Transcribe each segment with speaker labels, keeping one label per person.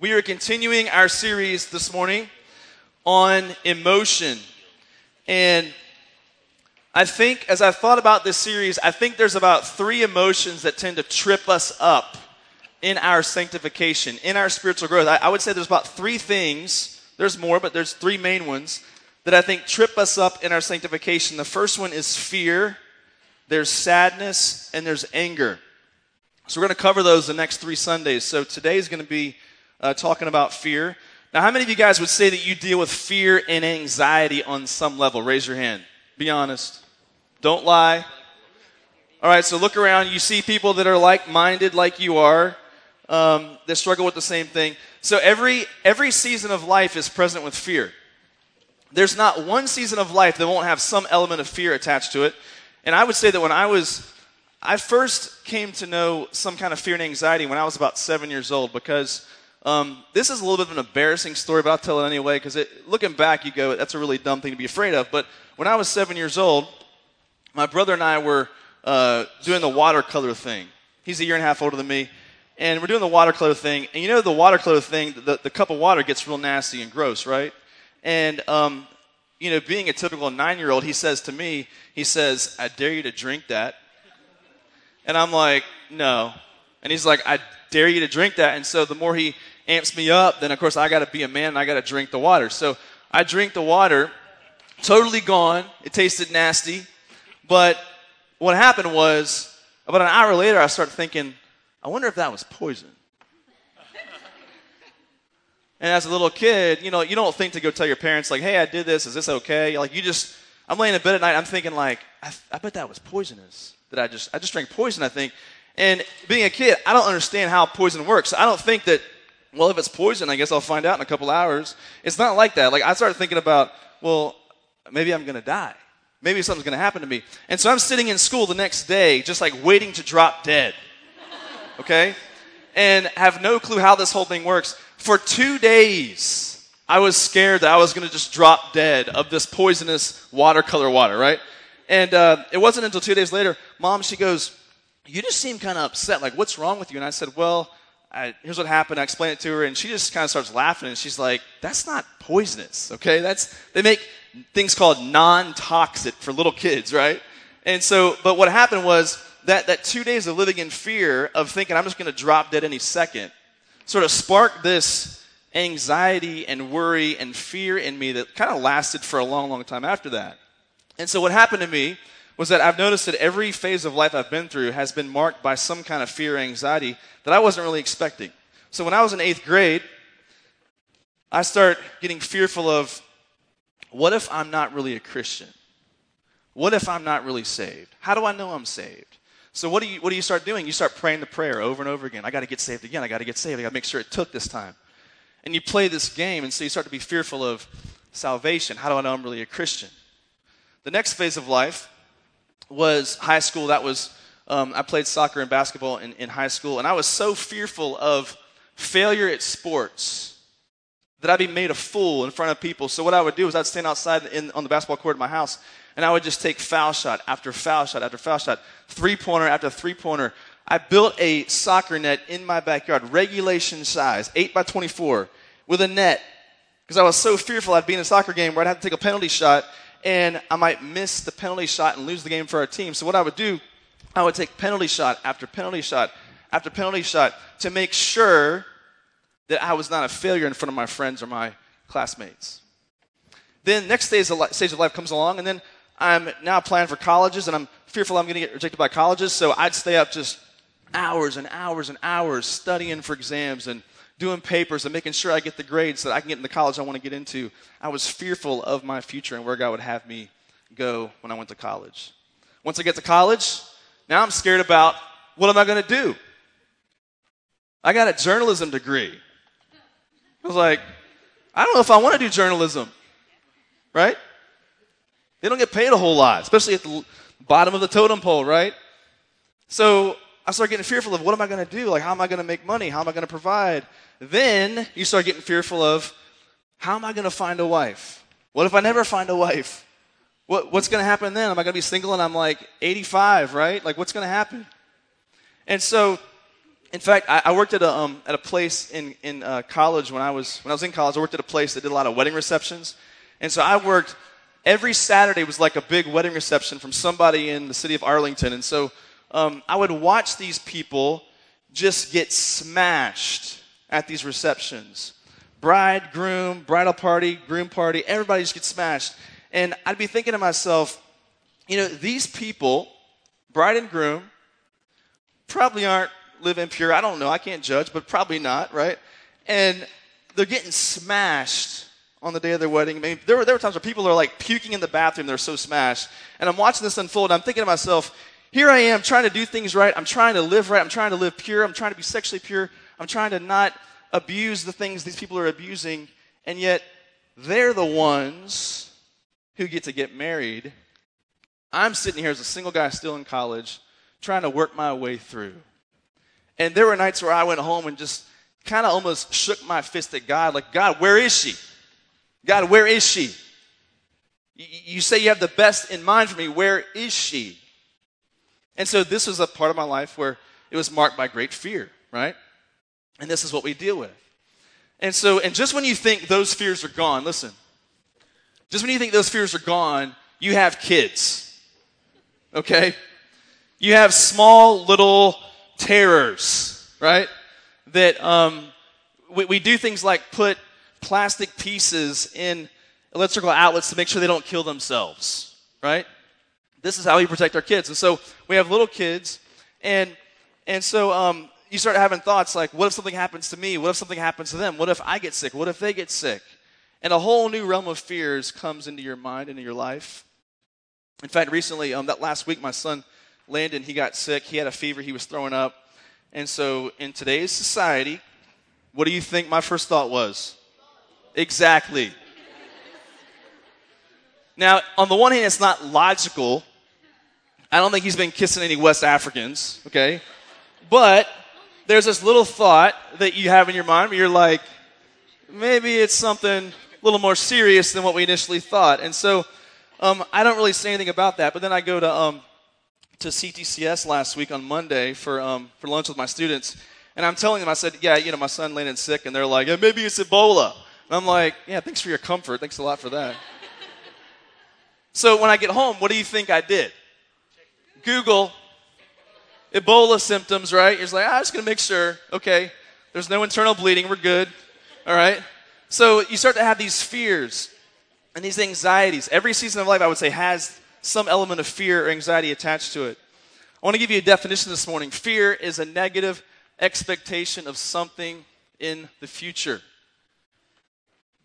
Speaker 1: We are continuing our series this morning on emotion. And I think, as I thought about this series, I think there's about three emotions that tend to trip us up in our sanctification, in our spiritual growth. I, I would say there's about three things, there's more, but there's three main ones that I think trip us up in our sanctification. The first one is fear, there's sadness, and there's anger. So we're going to cover those the next three Sundays. So today is going to be uh, talking about fear. Now, how many of you guys would say that you deal with fear and anxiety on some level? Raise your hand. Be honest. Don't lie. All right, so look around. You see people that are like minded like you are um, that struggle with the same thing. So every, every season of life is present with fear. There's not one season of life that won't have some element of fear attached to it. And I would say that when I was I first came to know some kind of fear and anxiety when I was about seven years old because um, this is a little bit of an embarrassing story, but I'll tell it anyway because looking back, you go, that's a really dumb thing to be afraid of. But when I was seven years old, my brother and I were uh, doing the watercolor thing. He's a year and a half older than me. And we're doing the watercolor thing. And you know, the watercolor thing, the, the cup of water gets real nasty and gross, right? And, um, you know, being a typical nine year old, he says to me, he says, I dare you to drink that. And I'm like, no. And he's like, I dare you to drink that. And so the more he amps me up, then of course I got to be a man and I got to drink the water. So I drink the water, totally gone. It tasted nasty. But what happened was, about an hour later, I started thinking, I wonder if that was poison. and as a little kid, you know, you don't think to go tell your parents, like, hey, I did this. Is this okay? Like, you just, I'm laying in bed at night, I'm thinking, like, I, I bet that was poisonous that I just I just drank poison, I think. And being a kid, I don't understand how poison works. I don't think that well, if it's poison, I guess I'll find out in a couple hours. It's not like that. Like I started thinking about, well, maybe I'm going to die. Maybe something's going to happen to me. And so I'm sitting in school the next day just like waiting to drop dead. Okay? And have no clue how this whole thing works. For 2 days, I was scared that I was going to just drop dead of this poisonous watercolor water, right? And uh, it wasn't until two days later, mom, she goes, You just seem kind of upset. Like, what's wrong with you? And I said, Well, I, here's what happened. I explained it to her, and she just kind of starts laughing, and she's like, That's not poisonous, okay? That's, they make things called non toxic for little kids, right? And so, but what happened was that, that two days of living in fear of thinking I'm just going to drop dead any second sort of sparked this anxiety and worry and fear in me that kind of lasted for a long, long time after that. And so what happened to me was that I've noticed that every phase of life I've been through has been marked by some kind of fear or anxiety that I wasn't really expecting. So when I was in eighth grade, I start getting fearful of what if I'm not really a Christian? What if I'm not really saved? How do I know I'm saved? So what do you what do you start doing? You start praying the prayer over and over again. I got to get saved again. I got to get saved. I got to make sure it took this time. And you play this game, and so you start to be fearful of salvation. How do I know I'm really a Christian? The next phase of life was high school. That was, um, I played soccer and basketball in, in high school, and I was so fearful of failure at sports that I'd be made a fool in front of people. So what I would do is I'd stand outside in, on the basketball court at my house, and I would just take foul shot after foul shot after foul shot, three pointer after three pointer. I built a soccer net in my backyard, regulation size, 8 by 24, with a net, because I was so fearful I'd be in a soccer game where I'd have to take a penalty shot and I might miss the penalty shot and lose the game for our team. So what I would do, I would take penalty shot after penalty shot after penalty shot to make sure that I was not a failure in front of my friends or my classmates. Then next stage of, life, stage of life comes along, and then I'm now applying for colleges, and I'm fearful I'm going to get rejected by colleges, so I'd stay up just hours and hours and hours studying for exams and doing papers and making sure I get the grades so that I can get in the college I want to get into. I was fearful of my future and where God would have me go when I went to college. Once I get to college, now I'm scared about what am I going to do? I got a journalism degree. I was like, I don't know if I want to do journalism, right? They don't get paid a whole lot, especially at the bottom of the totem pole, right? So I start getting fearful of what am I going to do? Like, how am I going to make money? How am I going to provide? Then you start getting fearful of how am I going to find a wife? What if I never find a wife? What, what's going to happen then? Am I going to be single and I'm like 85, right? Like, what's going to happen? And so in fact, I, I worked at a, um, at a place in, in uh, college when I, was, when I was in college. I worked at a place that did a lot of wedding receptions. And so I worked every Saturday was like a big wedding reception from somebody in the city of Arlington. And so um, I would watch these people just get smashed at these receptions. Bride, groom, bridal party, groom party, everybody just gets smashed. And I'd be thinking to myself, you know, these people, bride and groom, probably aren't living pure. I don't know. I can't judge, but probably not, right? And they're getting smashed on the day of their wedding. I mean, there, were, there were times where people are like puking in the bathroom. They're so smashed. And I'm watching this unfold. I'm thinking to myself, here I am trying to do things right. I'm trying to live right. I'm trying to live pure. I'm trying to be sexually pure. I'm trying to not abuse the things these people are abusing. And yet, they're the ones who get to get married. I'm sitting here as a single guy still in college, trying to work my way through. And there were nights where I went home and just kind of almost shook my fist at God, like, God, where is she? God, where is she? You say you have the best in mind for me. Where is she? And so this was a part of my life where it was marked by great fear, right? And this is what we deal with. And so, and just when you think those fears are gone, listen, just when you think those fears are gone, you have kids, okay? You have small little terrors, right? That um, we, we do things like put plastic pieces in electrical outlets to make sure they don't kill themselves, right? This is how we protect our kids. And so we have little kids, and and so um, you start having thoughts like, what if something happens to me? What if something happens to them? What if I get sick? What if they get sick? And a whole new realm of fears comes into your mind, into your life. In fact, recently, um, that last week, my son Landon, he got sick. He had a fever. He was throwing up. And so, in today's society, what do you think my first thought was? Exactly. Now, on the one hand, it's not logical. I don't think he's been kissing any West Africans, okay? But there's this little thought that you have in your mind where you're like, maybe it's something a little more serious than what we initially thought. And so um, I don't really say anything about that. But then I go to, um, to CTCS last week on Monday for, um, for lunch with my students. And I'm telling them, I said, yeah, you know, my son landed sick. And they're like, yeah, maybe it's Ebola. And I'm like, yeah, thanks for your comfort. Thanks a lot for that. so when I get home, what do you think I did? Google Ebola symptoms, right? You're just like, ah, I'm just going to make sure. Okay, there's no internal bleeding. We're good. All right? So you start to have these fears and these anxieties. Every season of life, I would say, has some element of fear or anxiety attached to it. I want to give you a definition this morning. Fear is a negative expectation of something in the future.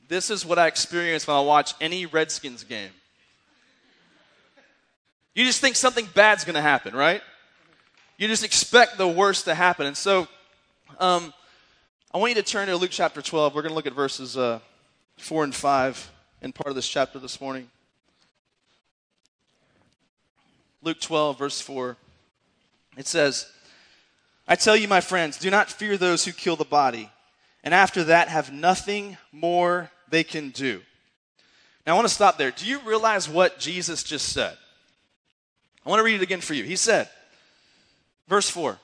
Speaker 1: This is what I experience when I watch any Redskins game. You just think something bad's going to happen, right? You just expect the worst to happen. And so, um, I want you to turn to Luke chapter 12. We're going to look at verses uh, 4 and 5 in part of this chapter this morning. Luke 12, verse 4. It says, I tell you, my friends, do not fear those who kill the body, and after that have nothing more they can do. Now, I want to stop there. Do you realize what Jesus just said? I want to read it again for you. He said, verse 4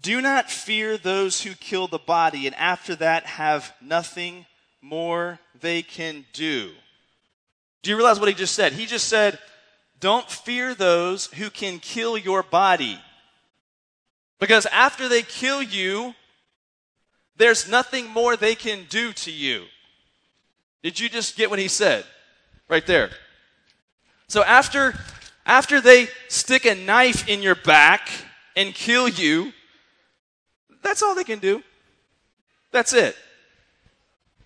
Speaker 1: Do not fear those who kill the body, and after that have nothing more they can do. Do you realize what he just said? He just said, Don't fear those who can kill your body. Because after they kill you, there's nothing more they can do to you. Did you just get what he said? Right there. So after after they stick a knife in your back and kill you, that's all they can do. That's it.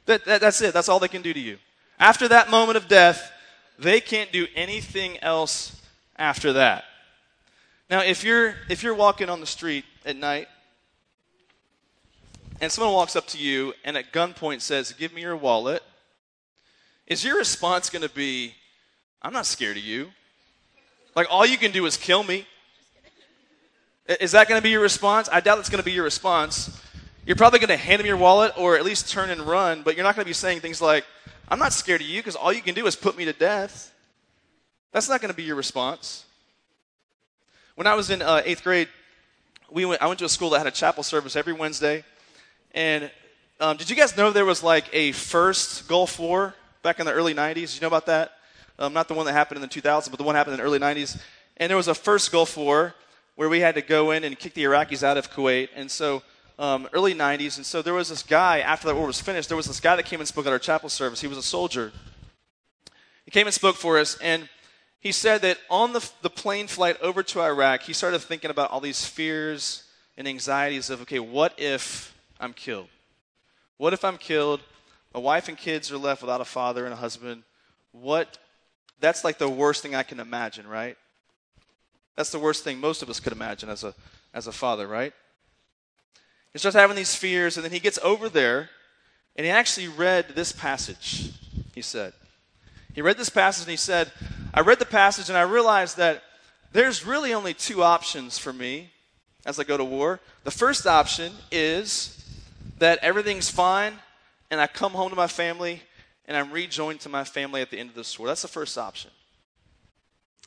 Speaker 1: That, that, that's it. That's all they can do to you. After that moment of death, they can't do anything else after that. Now, if you're if you're walking on the street at night and someone walks up to you and at gunpoint says, "Give me your wallet," is your response going to be, I'm not scared of you? Like, all you can do is kill me. Is that going to be your response? I doubt it's going to be your response. You're probably going to hand him your wallet or at least turn and run, but you're not going to be saying things like, I'm not scared of you because all you can do is put me to death. That's not going to be your response. When I was in uh, eighth grade, we went, I went to a school that had a chapel service every Wednesday. And um, did you guys know there was like a first Gulf War back in the early 90s? Did you know about that? Um, not the one that happened in the 2000s, but the one happened in the early 90s. And there was a first Gulf War where we had to go in and kick the Iraqis out of Kuwait. And so, um, early 90s. And so there was this guy, after that war was finished, there was this guy that came and spoke at our chapel service. He was a soldier. He came and spoke for us. And he said that on the, the plane flight over to Iraq, he started thinking about all these fears and anxieties of, okay, what if I'm killed? What if I'm killed? My wife and kids are left without a father and a husband. What? That's like the worst thing I can imagine, right? That's the worst thing most of us could imagine as a, as a father, right? He starts having these fears, and then he gets over there, and he actually read this passage, he said. He read this passage, and he said, I read the passage, and I realized that there's really only two options for me as I go to war. The first option is that everything's fine, and I come home to my family, and I'm rejoined to my family at the end of this war. That's the first option.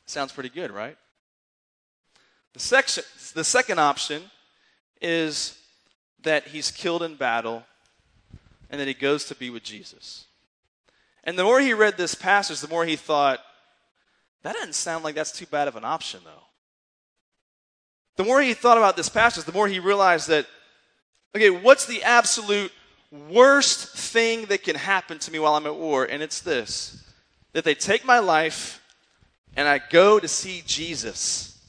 Speaker 1: Sounds pretty good, right? The, section, the second option is that he's killed in battle and that he goes to be with Jesus. And the more he read this passage, the more he thought, that doesn't sound like that's too bad of an option, though. The more he thought about this passage, the more he realized that, okay, what's the absolute worst thing that can happen to me while I'm at war? And it's this that they take my life and I go to see Jesus.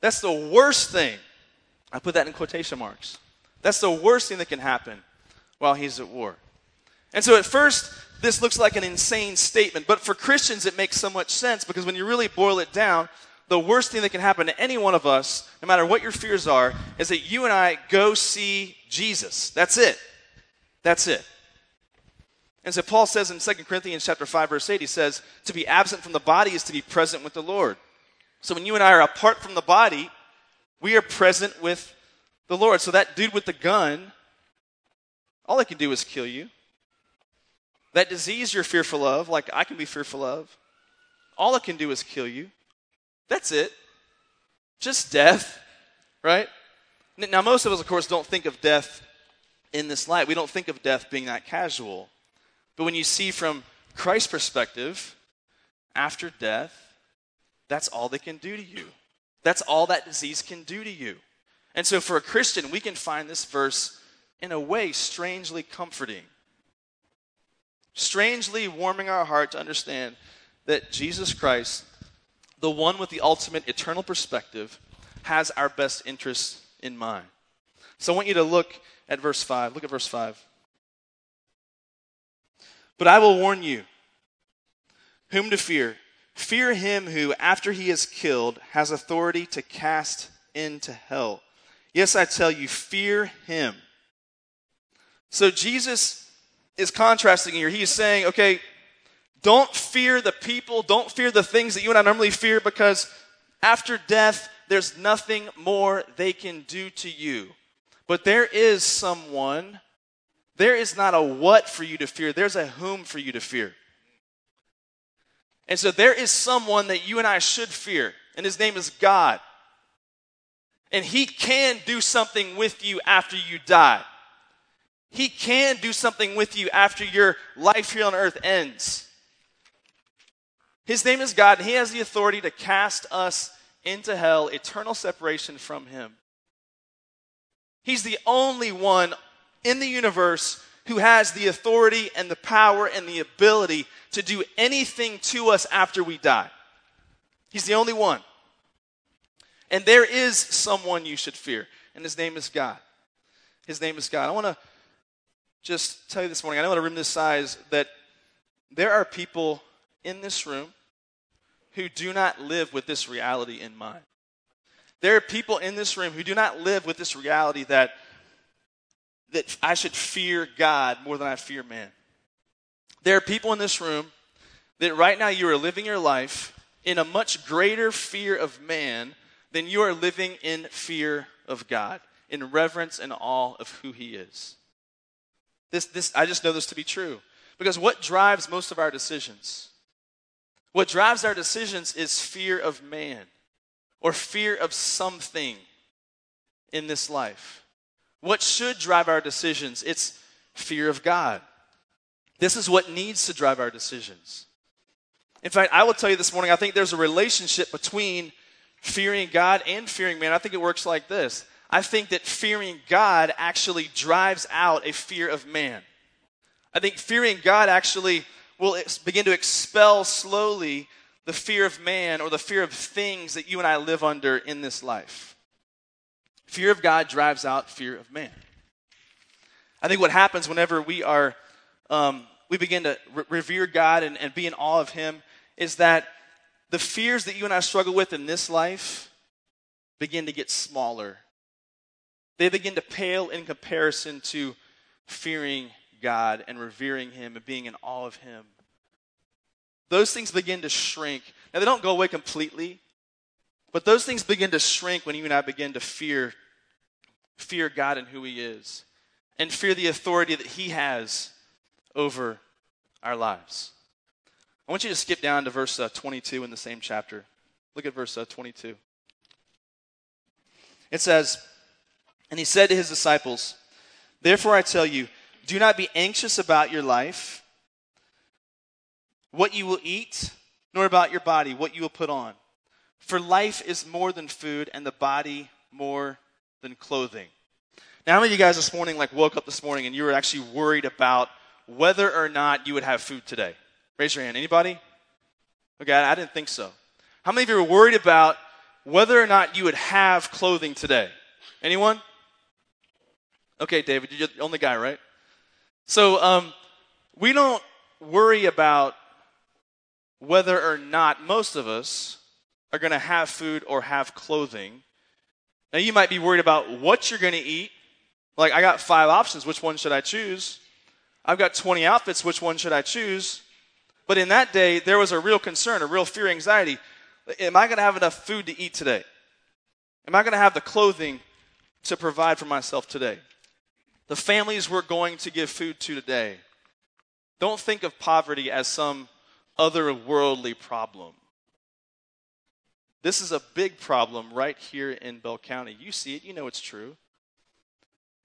Speaker 1: That's the worst thing. I put that in quotation marks. That's the worst thing that can happen while he's at war. And so at first, this looks like an insane statement, but for Christians, it makes so much sense because when you really boil it down, the worst thing that can happen to any one of us, no matter what your fears are, is that you and I go see Jesus. That's it. That's it. And so Paul says in 2 Corinthians chapter 5 verse 8 he says to be absent from the body is to be present with the Lord. So when you and I are apart from the body, we are present with the Lord. So that dude with the gun, all I can do is kill you. That disease you're fearful of, like I can be fearful of, all it can do is kill you. That's it. Just death, right? Now, most of us, of course, don't think of death in this light. We don't think of death being that casual. But when you see from Christ's perspective, after death, that's all they can do to you. That's all that disease can do to you. And so, for a Christian, we can find this verse in a way strangely comforting, strangely warming our heart to understand that Jesus Christ, the one with the ultimate eternal perspective, has our best interests in mind. So, I want you to look at verse 5. Look at verse 5. But I will warn you whom to fear. Fear him who, after he is killed, has authority to cast into hell. Yes, I tell you, fear him. So Jesus is contrasting here. He is saying, okay, don't fear the people, don't fear the things that you and I normally fear because after death, there's nothing more they can do to you. But there is someone, there is not a what for you to fear, there's a whom for you to fear. And so there is someone that you and I should fear, and his name is God. And he can do something with you after you die. He can do something with you after your life here on earth ends. His name is God, and he has the authority to cast us into hell, eternal separation from him. He's the only one in the universe who has the authority and the power and the ability to do anything to us after we die. He's the only one. And there is someone you should fear, and his name is God. His name is God. I want to just tell you this morning, I know in a room this size that there are people in this room who do not live with this reality in mind. There are people in this room who do not live with this reality that that I should fear God more than I fear man. There are people in this room that right now you are living your life in a much greater fear of man than you are living in fear of God, in reverence and awe of who He is. This, this, I just know this to be true. Because what drives most of our decisions? What drives our decisions is fear of man. or fear of something in this life. What should drive our decisions? It's fear of God. This is what needs to drive our decisions. In fact, I will tell you this morning, I think there's a relationship between fearing God and fearing man. I think it works like this I think that fearing God actually drives out a fear of man. I think fearing God actually will begin to expel slowly the fear of man or the fear of things that you and I live under in this life. Fear of God drives out fear of man. I think what happens whenever we are, um, we begin to re- revere God and, and be in awe of Him is that the fears that you and I struggle with in this life begin to get smaller. They begin to pale in comparison to fearing God and revering Him and being in awe of Him. Those things begin to shrink. Now, they don't go away completely, but those things begin to shrink when you and I begin to fear, fear God and who He is, and fear the authority that He has over our lives. I want you to skip down to verse uh, 22 in the same chapter. Look at verse uh, 22. It says, And he said to his disciples, Therefore I tell you, do not be anxious about your life, what you will eat, nor about your body, what you will put on. For life is more than food, and the body more than clothing. Now, how many of you guys this morning like woke up this morning and you were actually worried about whether or not you would have food today? Raise your hand. Anybody? Okay, I didn't think so. How many of you were worried about whether or not you would have clothing today? Anyone? Okay, David, you're the only guy, right? So, um, we don't worry about whether or not most of us are going to have food or have clothing. Now, you might be worried about what you're going to eat. Like, I got five options. Which one should I choose? I've got 20 outfits. Which one should I choose? But in that day, there was a real concern, a real fear, anxiety. Am I going to have enough food to eat today? Am I going to have the clothing to provide for myself today? The families we're going to give food to today. Don't think of poverty as some otherworldly problem. This is a big problem right here in Bell County. You see it, you know it's true.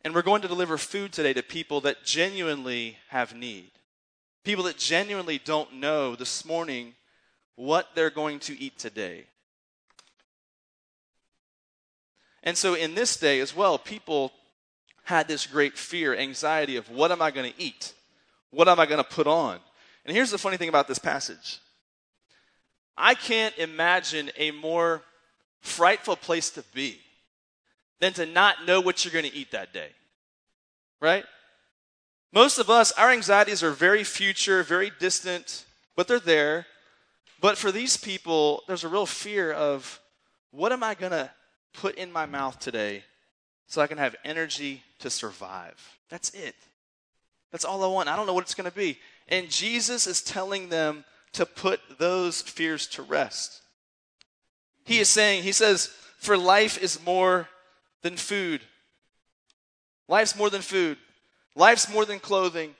Speaker 1: And we're going to deliver food today to people that genuinely have need. People that genuinely don't know this morning what they're going to eat today. And so, in this day as well, people had this great fear, anxiety of what am I going to eat? What am I going to put on? And here's the funny thing about this passage I can't imagine a more frightful place to be than to not know what you're going to eat that day. Right? Most of us, our anxieties are very future, very distant, but they're there. But for these people, there's a real fear of what am I going to put in my mouth today so I can have energy to survive? That's it. That's all I want. I don't know what it's going to be. And Jesus is telling them to put those fears to rest. He is saying, He says, for life is more than food. Life's more than food. Life's more than clothing.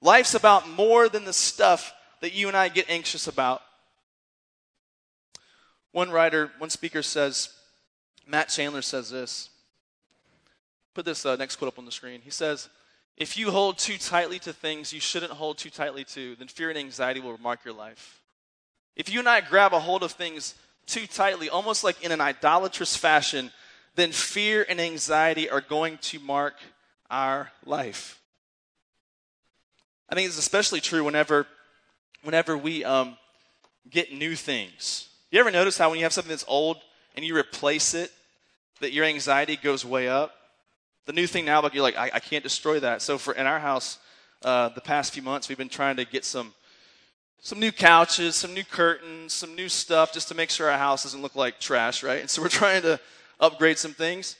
Speaker 1: Life's about more than the stuff that you and I get anxious about. One writer, one speaker says, Matt Chandler says this. Put this uh, next quote up on the screen. He says, If you hold too tightly to things you shouldn't hold too tightly to, then fear and anxiety will mark your life. If you and I grab a hold of things too tightly, almost like in an idolatrous fashion, then fear and anxiety are going to mark our life. I think it's especially true whenever, whenever we um, get new things. You ever notice how when you have something that's old and you replace it, that your anxiety goes way up? The new thing now, like you're like, I, I can't destroy that. So for in our house, uh, the past few months, we've been trying to get some some new couches, some new curtains, some new stuff, just to make sure our house doesn't look like trash, right? And so we're trying to upgrade some things.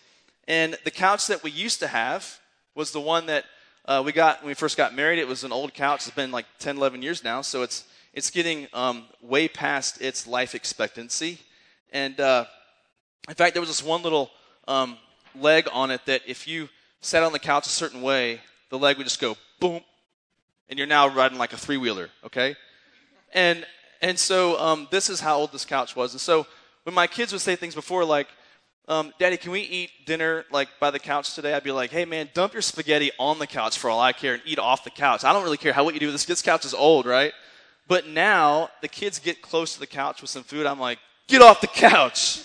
Speaker 1: And the couch that we used to have was the one that uh, we got when we first got married. It was an old couch. It's been like 10, 11 years now, so it's it's getting um, way past its life expectancy. And uh, in fact, there was this one little um, leg on it that if you sat on the couch a certain way, the leg would just go boom, and you're now riding like a three wheeler. Okay, and and so um, this is how old this couch was. And so when my kids would say things before like, um, Daddy, can we eat dinner like by the couch today? I'd be like, Hey man, dump your spaghetti on the couch for all I care and eat off the couch. I don't really care how what you do with this. This couch is old, right? But now the kids get close to the couch with some food. I'm like, Get off the couch.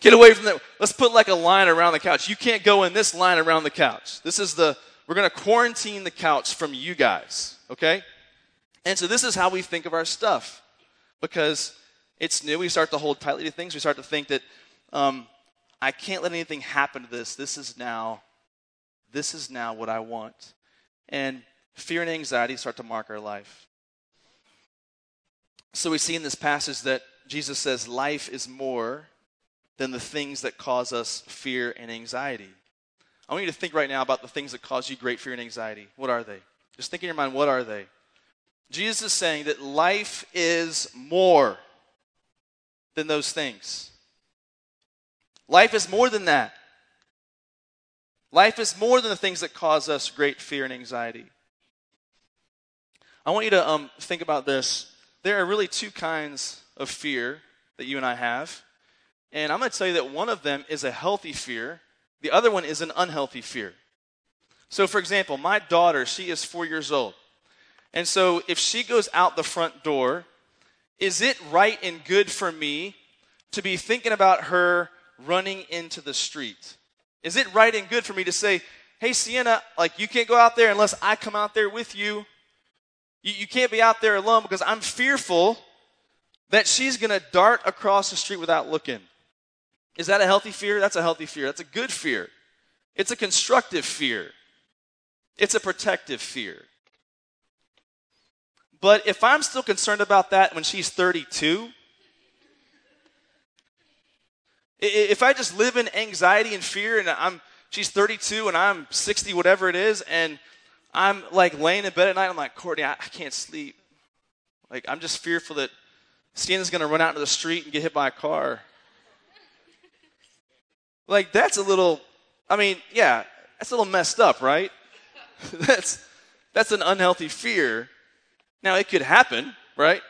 Speaker 1: Get away from that. Let's put like a line around the couch. You can't go in this line around the couch. This is the, we're going to quarantine the couch from you guys, okay? And so this is how we think of our stuff because it's new. We start to hold tightly to things. We start to think that um, I can't let anything happen to this. This is now, this is now what I want. And fear and anxiety start to mark our life. So we see in this passage that Jesus says life is more than the things that cause us fear and anxiety. I want you to think right now about the things that cause you great fear and anxiety. What are they? Just think in your mind, what are they? Jesus is saying that life is more than those things. Life is more than that. Life is more than the things that cause us great fear and anxiety. I want you to um, think about this. There are really two kinds of fear that you and I have. And I'm going to tell you that one of them is a healthy fear, the other one is an unhealthy fear. So, for example, my daughter, she is four years old. And so if she goes out the front door, is it right and good for me to be thinking about her running into the street? Is it right and good for me to say, hey, Sienna, like you can't go out there unless I come out there with you? You, you can't be out there alone because I'm fearful that she's going to dart across the street without looking. Is that a healthy fear? That's a healthy fear. That's a good fear. It's a constructive fear. It's a protective fear. But if I'm still concerned about that when she's 32, if I just live in anxiety and fear and I'm she's 32 and I'm 60 whatever it is and I'm like laying in bed at night I'm like Courtney I, I can't sleep like I'm just fearful that Sienna's going to run out into the street and get hit by a car like that's a little I mean yeah that's a little messed up right that's that's an unhealthy fear now, it could happen, right?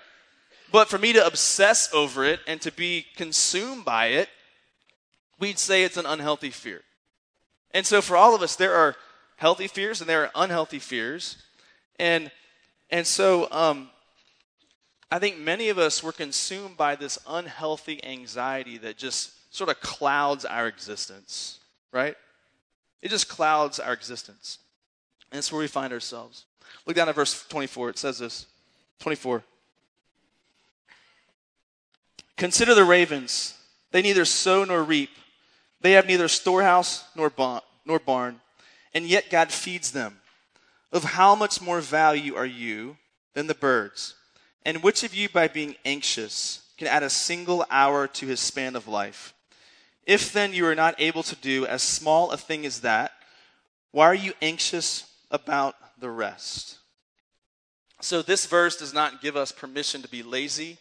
Speaker 1: But for me to obsess over it and to be consumed by it, we'd say it's an unhealthy fear. And so for all of us, there are healthy fears and there are unhealthy fears. And, and so um, I think many of us were consumed by this unhealthy anxiety that just sort of clouds our existence, right? It just clouds our existence. And that's where we find ourselves. Look down at verse 24. It says this 24. Consider the ravens. They neither sow nor reap. They have neither storehouse nor, nor barn, and yet God feeds them. Of how much more value are you than the birds? And which of you, by being anxious, can add a single hour to his span of life? If then you are not able to do as small a thing as that, why are you anxious about the rest. So, this verse does not give us permission to be lazy.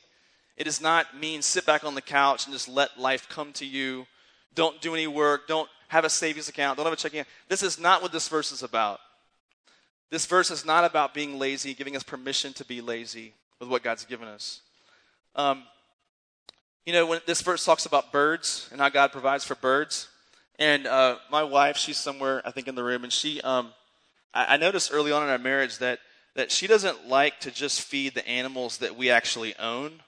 Speaker 1: It does not mean sit back on the couch and just let life come to you. Don't do any work. Don't have a savings account. Don't have a checking account. This is not what this verse is about. This verse is not about being lazy, giving us permission to be lazy with what God's given us. Um, you know, when this verse talks about birds and how God provides for birds, and uh, my wife, she's somewhere, I think, in the room, and she, um, I, I noticed early on in our marriage that that she doesn't like to just feed the animals that we actually own,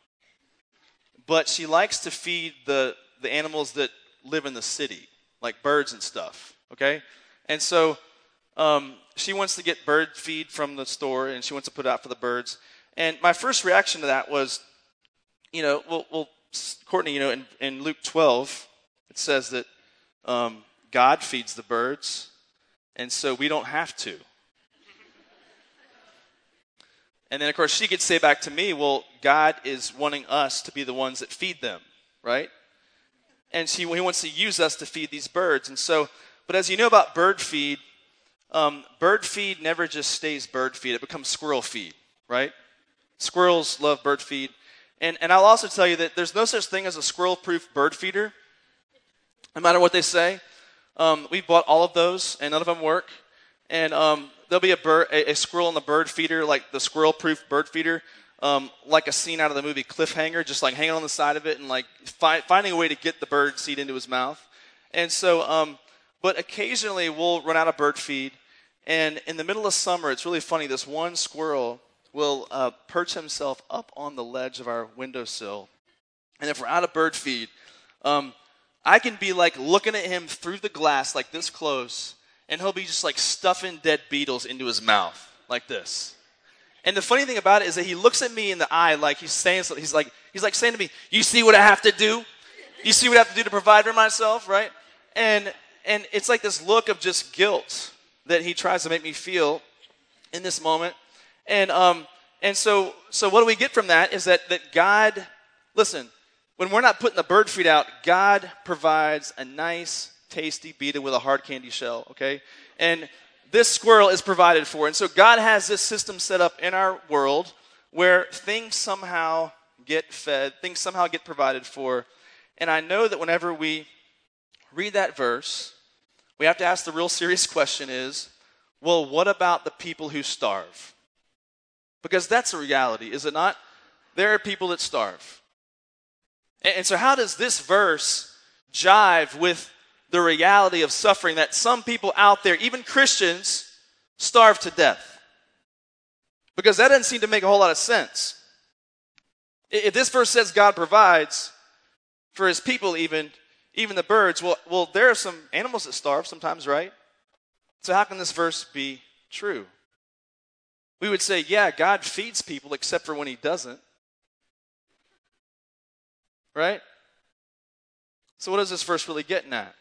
Speaker 1: but she likes to feed the the animals that live in the city, like birds and stuff. Okay, and so um, she wants to get bird feed from the store, and she wants to put it out for the birds. And my first reaction to that was, you know, well, well Courtney, you know, in, in Luke 12, it says that um, God feeds the birds, and so we don't have to. And then, of course, she could say back to me, well, God is wanting us to be the ones that feed them, right? And she, he wants to use us to feed these birds. And so, but as you know about bird feed, um, bird feed never just stays bird feed, it becomes squirrel feed, right? Squirrels love bird feed. And, and I'll also tell you that there's no such thing as a squirrel proof bird feeder, no matter what they say. Um, we bought all of those, and none of them work. And um, there'll be a, bird, a, a, squirrel in the bird feeder, like the squirrel-proof bird feeder. um, like a scene out of the movie Cliffhanger, just like hanging on the side of it and like fi- finding a way to get the bird seed into his mouth. And so, um, but occasionally we'll run out of bird feed. And in the middle of summer, it's really funny. This one squirrel will uh, perch himself up on the ledge of our windowsill. And if we're out of bird feed, um, I can be like looking at him through the glass, like this close, and he'll be just like stuffing dead beetles into his mouth, like this. And the funny thing about it is that he looks at me in the eye like he's saying something. He's like, he's like saying to me, You see what I have to do? You see what I have to do to provide for myself, right? And and it's like this look of just guilt that he tries to make me feel in this moment. And um and so so what do we get from that is that that God listen, when we're not putting the bird feed out, God provides a nice, tasty beetle with a hard candy shell, okay? And this squirrel is provided for. And so God has this system set up in our world where things somehow get fed, things somehow get provided for. And I know that whenever we read that verse, we have to ask the real serious question is, well, what about the people who starve? Because that's a reality, is it not? There are people that starve. And so, how does this verse jive with the reality of suffering that some people out there, even Christians, starve to death. Because that doesn't seem to make a whole lot of sense. If this verse says God provides for his people, even, even the birds, well, well, there are some animals that starve sometimes, right? So, how can this verse be true? We would say, yeah, God feeds people except for when he doesn't. Right? So, what is this verse really getting at?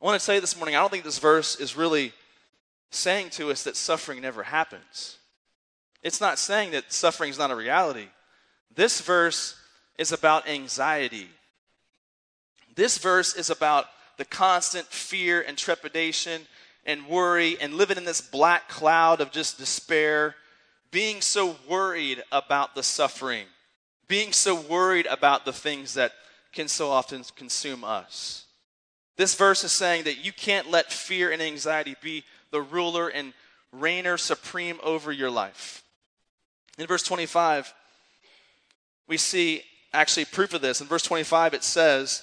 Speaker 1: I want to say this morning, I don't think this verse is really saying to us that suffering never happens. It's not saying that suffering is not a reality. This verse is about anxiety. This verse is about the constant fear and trepidation and worry and living in this black cloud of just despair, being so worried about the suffering, being so worried about the things that can so often consume us. This verse is saying that you can't let fear and anxiety be the ruler and reigner supreme over your life. In verse 25, we see actually proof of this. In verse 25, it says,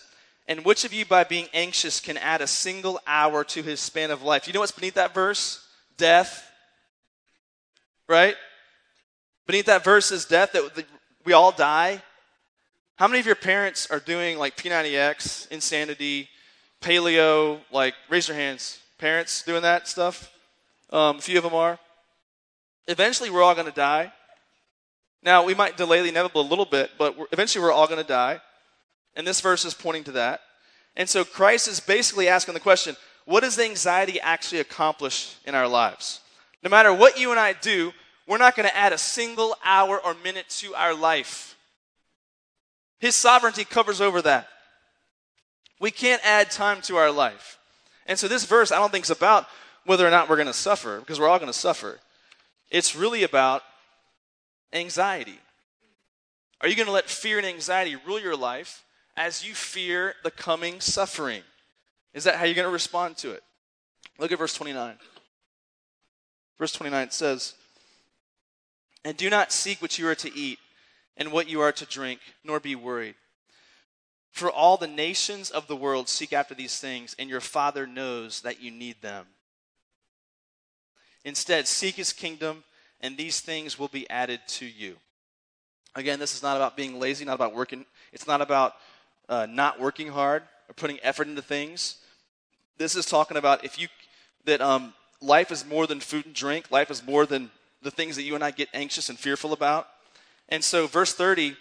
Speaker 1: And which of you, by being anxious, can add a single hour to his span of life? You know what's beneath that verse? Death. Right? Beneath that verse is death, that we all die. How many of your parents are doing like P90X, insanity, paleo, like, raise your hands. Parents doing that stuff? Um, a few of them are. Eventually, we're all going to die. Now, we might delay the inevitable a little bit, but we're, eventually, we're all going to die. And this verse is pointing to that. And so, Christ is basically asking the question what does anxiety actually accomplish in our lives? No matter what you and I do, we're not going to add a single hour or minute to our life. His sovereignty covers over that. We can't add time to our life. And so this verse, I don't think is about whether or not we're going to suffer, because we're all going to suffer. It's really about anxiety. Are you going to let fear and anxiety rule your life as you fear the coming suffering? Is that how you're going to respond to it? Look at verse 29. Verse 29 says, And do not seek what you are to eat and what you are to drink, nor be worried. For all the nations of the world seek after these things, and your Father knows that you need them. Instead, seek his kingdom, and these things will be added to you. Again, this is not about being lazy, not about working, it's not about uh, not working hard or putting effort into things. This is talking about if you, that um, life is more than food and drink, life is more than the things that you and I get anxious and fearful about. And so, verse 30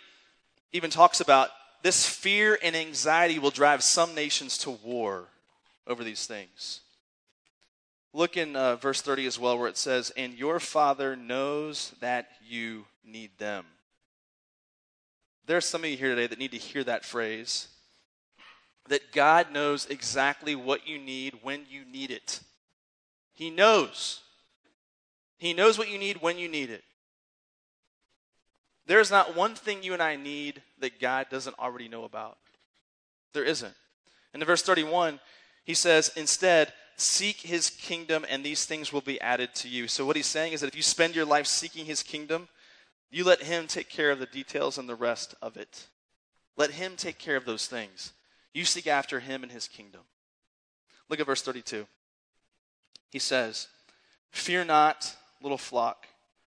Speaker 1: even talks about this fear and anxiety will drive some nations to war over these things. Look in uh, verse 30 as well, where it says, And your Father knows that you need them. There are some of you here today that need to hear that phrase that God knows exactly what you need when you need it. He knows. He knows what you need when you need it. There is not one thing you and I need that God doesn't already know about. There isn't. In verse 31, he says, instead, seek his kingdom and these things will be added to you. So, what he's saying is that if you spend your life seeking his kingdom, You let Him take care of the details and the rest of it. Let Him take care of those things. You seek after Him and His kingdom. Look at verse 32. He says, Fear not, little flock,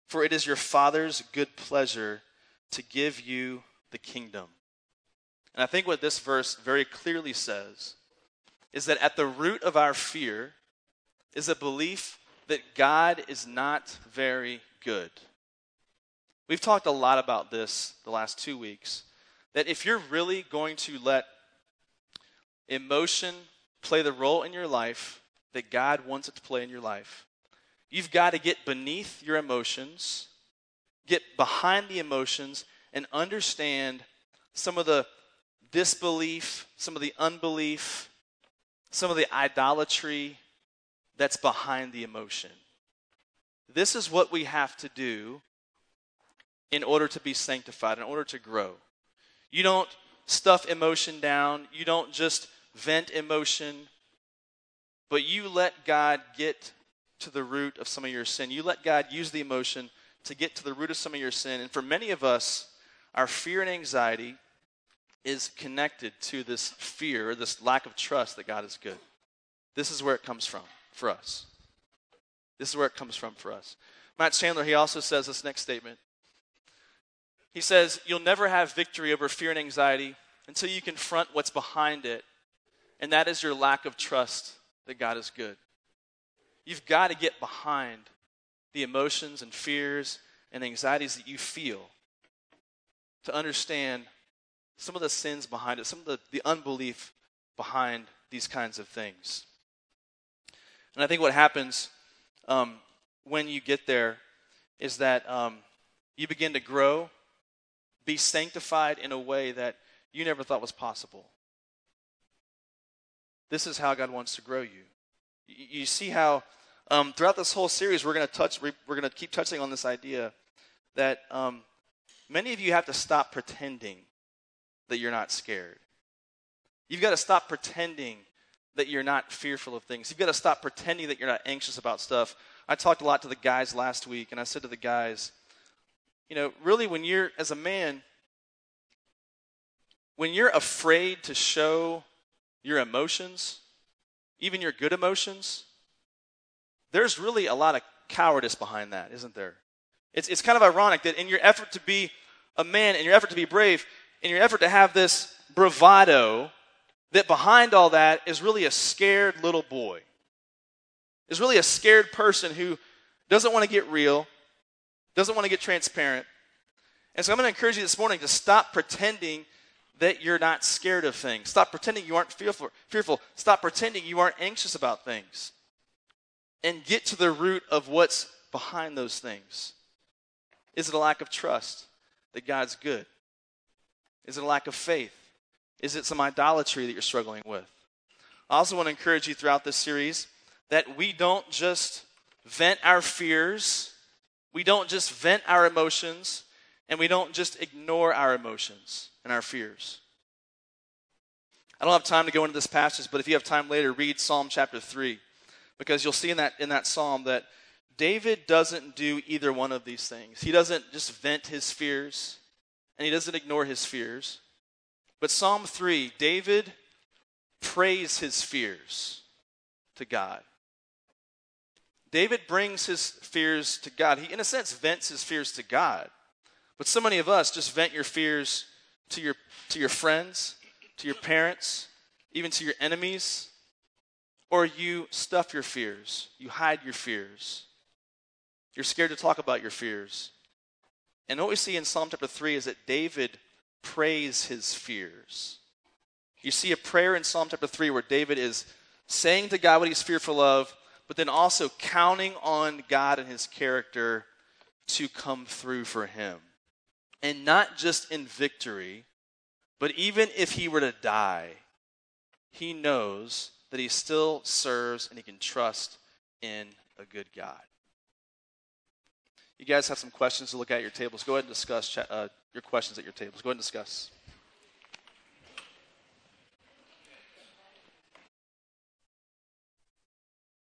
Speaker 1: for it is your Father's good pleasure to give you the kingdom. And I think what this verse very clearly says is that at the root of our fear is a belief that God is not very good. We've talked a lot about this the last two weeks. That if you're really going to let emotion play the role in your life that God wants it to play in your life, you've got to get beneath your emotions, get behind the emotions, and understand some of the disbelief, some of the unbelief, some of the idolatry that's behind the emotion. This is what we have to do in order to be sanctified, in order to grow. You don't stuff emotion down, you don't just vent emotion, but you let God get to the root of some of your sin. You let God use the emotion to get to the root of some of your sin. And for many of us, our fear and anxiety is connected to this fear, this lack of trust that God is good. This is where it comes from for us. This is where it comes from for us. Matt Chandler, he also says this next statement. He says, You'll never have victory over fear and anxiety until you confront what's behind it, and that is your lack of trust that God is good. You've got to get behind the emotions and fears and anxieties that you feel to understand some of the sins behind it, some of the, the unbelief behind these kinds of things. And I think what happens um, when you get there is that um, you begin to grow, be sanctified in a way that you never thought was possible. This is how God wants to grow you. You, see how um, throughout this whole series we're going to touch. We're going to keep touching on this idea that um, many of you have to stop pretending that you're not scared. You've got to stop pretending that you're not fearful of things. You've got to stop pretending that you're not anxious about stuff. I talked a lot to the guys last week, and I said to the guys, you know, really, when you're, as a man, when you're afraid to show your emotions, even your good emotions, there's really a lot of cowardice behind that, isn't there? It's, it's kind of ironic that in your effort to be a man, in your effort to be brave, in your effort to have this bravado, that behind all that is really a scared little boy. Is really a scared person who doesn't want to get real, doesn't want to get transparent. And so I'm going to encourage you this morning to stop pretending that you're not scared of things. Stop pretending you aren't fearful. fearful. Stop pretending you aren't anxious about things. And get to the root of what's behind those things. Is it a lack of trust that God's good? Is it a lack of faith? Is it some idolatry that you're struggling with? I also want to encourage you throughout this series that we don't just vent our fears, we don't just vent our emotions, and we don't just ignore our emotions and our fears. I don't have time to go into this passage, but if you have time later, read Psalm chapter 3 because you'll see in that in that psalm that David doesn't do either one of these things. He doesn't just vent his fears and he doesn't ignore his fears. But Psalm 3, David prays his fears to God. David brings his fears to God. He, in a sense, vents his fears to God. But so many of us just vent your fears to your, to your friends, to your parents, even to your enemies, or you stuff your fears. You hide your fears. You're scared to talk about your fears. And what we see in Psalm chapter 3 is that David prays his fears. You see a prayer in Psalm chapter 3 where David is saying to God what he's fearful of, but then also counting on God and his character to come through for him. And not just in victory, but even if he were to die, he knows that he still serves and he can trust in a good God. You guys have some questions to look at your tables. Go ahead and discuss uh, your questions at your tables. Go ahead and discuss.